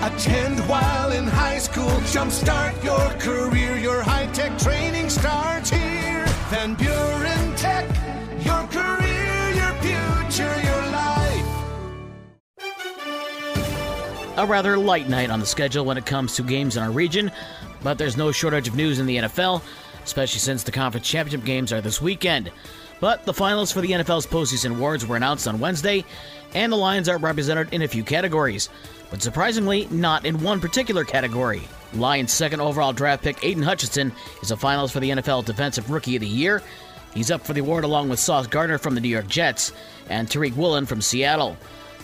Attend while in high school. Jumpstart your career. Your high tech training starts here. Van Buren Tech. Your career, your future, your life. A rather light night on the schedule when it comes to games in our region, but there's no shortage of news in the NFL, especially since the conference championship games are this weekend. But the finalists for the NFL's postseason awards were announced on Wednesday, and the Lions are represented in a few categories, but surprisingly, not in one particular category. Lions' second overall draft pick, Aidan Hutchinson, is a finalist for the NFL Defensive Rookie of the Year. He's up for the award along with Sauce Gardner from the New York Jets and Tariq Woolen from Seattle.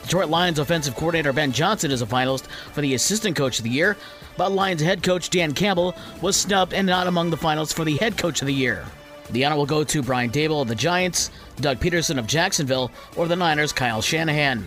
Detroit Lions offensive coordinator Ben Johnson is a finalist for the Assistant Coach of the Year, but Lions head coach Dan Campbell was snubbed and not among the finalists for the Head Coach of the Year. The honor will go to Brian Daboll of the Giants, Doug Pederson of Jacksonville, or the Niners' Kyle Shanahan.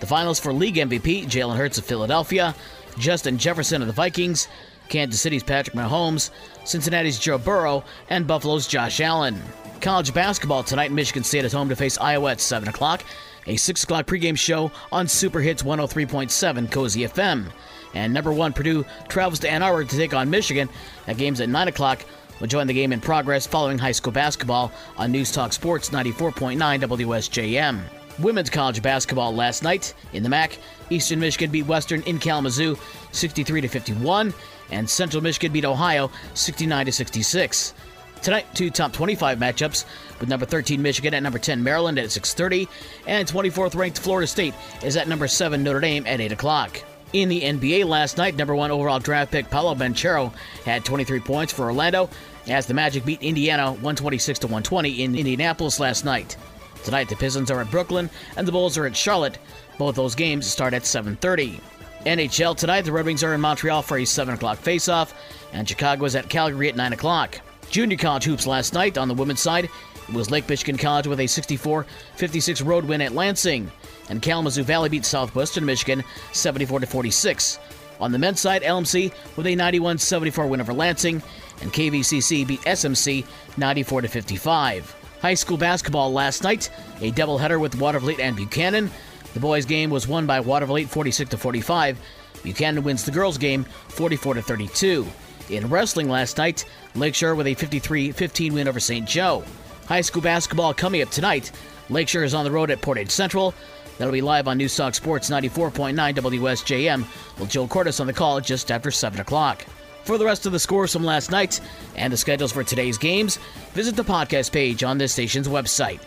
The finals for league MVP Jalen Hurts of Philadelphia, Justin Jefferson of the Vikings, Kansas City's Patrick Mahomes, Cincinnati's Joe Burrow, and Buffalo's Josh Allen. College basketball tonight, Michigan State is home to face Iowa at 7 o'clock, a 6 o'clock pregame show on Super Hits 103.7 Cozy FM. And number one, Purdue travels to Ann Arbor to take on Michigan. That game's at 9 o'clock. We'll join the game in progress following high school basketball on News Talk Sports 94.9 WSJM. Women's college basketball last night in the MAC. Eastern Michigan beat Western in Kalamazoo 63 to 51, and Central Michigan beat Ohio 69 to 66. Tonight, two top 25 matchups with number 13 Michigan at number 10 Maryland at 6:30, and 24th ranked Florida State is at number 7 Notre Dame at 8 o'clock. In the NBA last night, number one overall draft pick Paolo Banchero had 23 points for Orlando as the Magic beat Indiana 126 to 120 in Indianapolis last night. Tonight, the Pistons are at Brooklyn and the Bulls are at Charlotte. Both those games start at 7:30. NHL tonight, the Red Wings are in Montreal for a 7 o'clock faceoff, and Chicago is at Calgary at 9 o'clock. Junior college hoops last night on the women's side it was Lake Michigan College with a 64 56 road win at Lansing, and Kalamazoo Valley beat Southwestern Michigan 74 46. On the men's side, LMC with a 91 74 win over Lansing, and KVCC beat SMC 94 55. High school basketball last night, a doubleheader with Watervliet and Buchanan. The boys' game was won by Watervliet 46 45. Buchanan wins the girls' game 44 32. In wrestling last night, Lakeshore with a 53 15 win over St. Joe. High school basketball coming up tonight. Lakeshore is on the road at Portage Central. That'll be live on News Talk Sports 94.9 WSJM with Joel Cordes on the call just after 7 o'clock. For the rest of the scores from last night and the schedules for today's games, visit the podcast page on this station's website.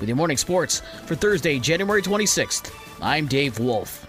With your morning sports for Thursday, January 26th, I'm Dave Wolf.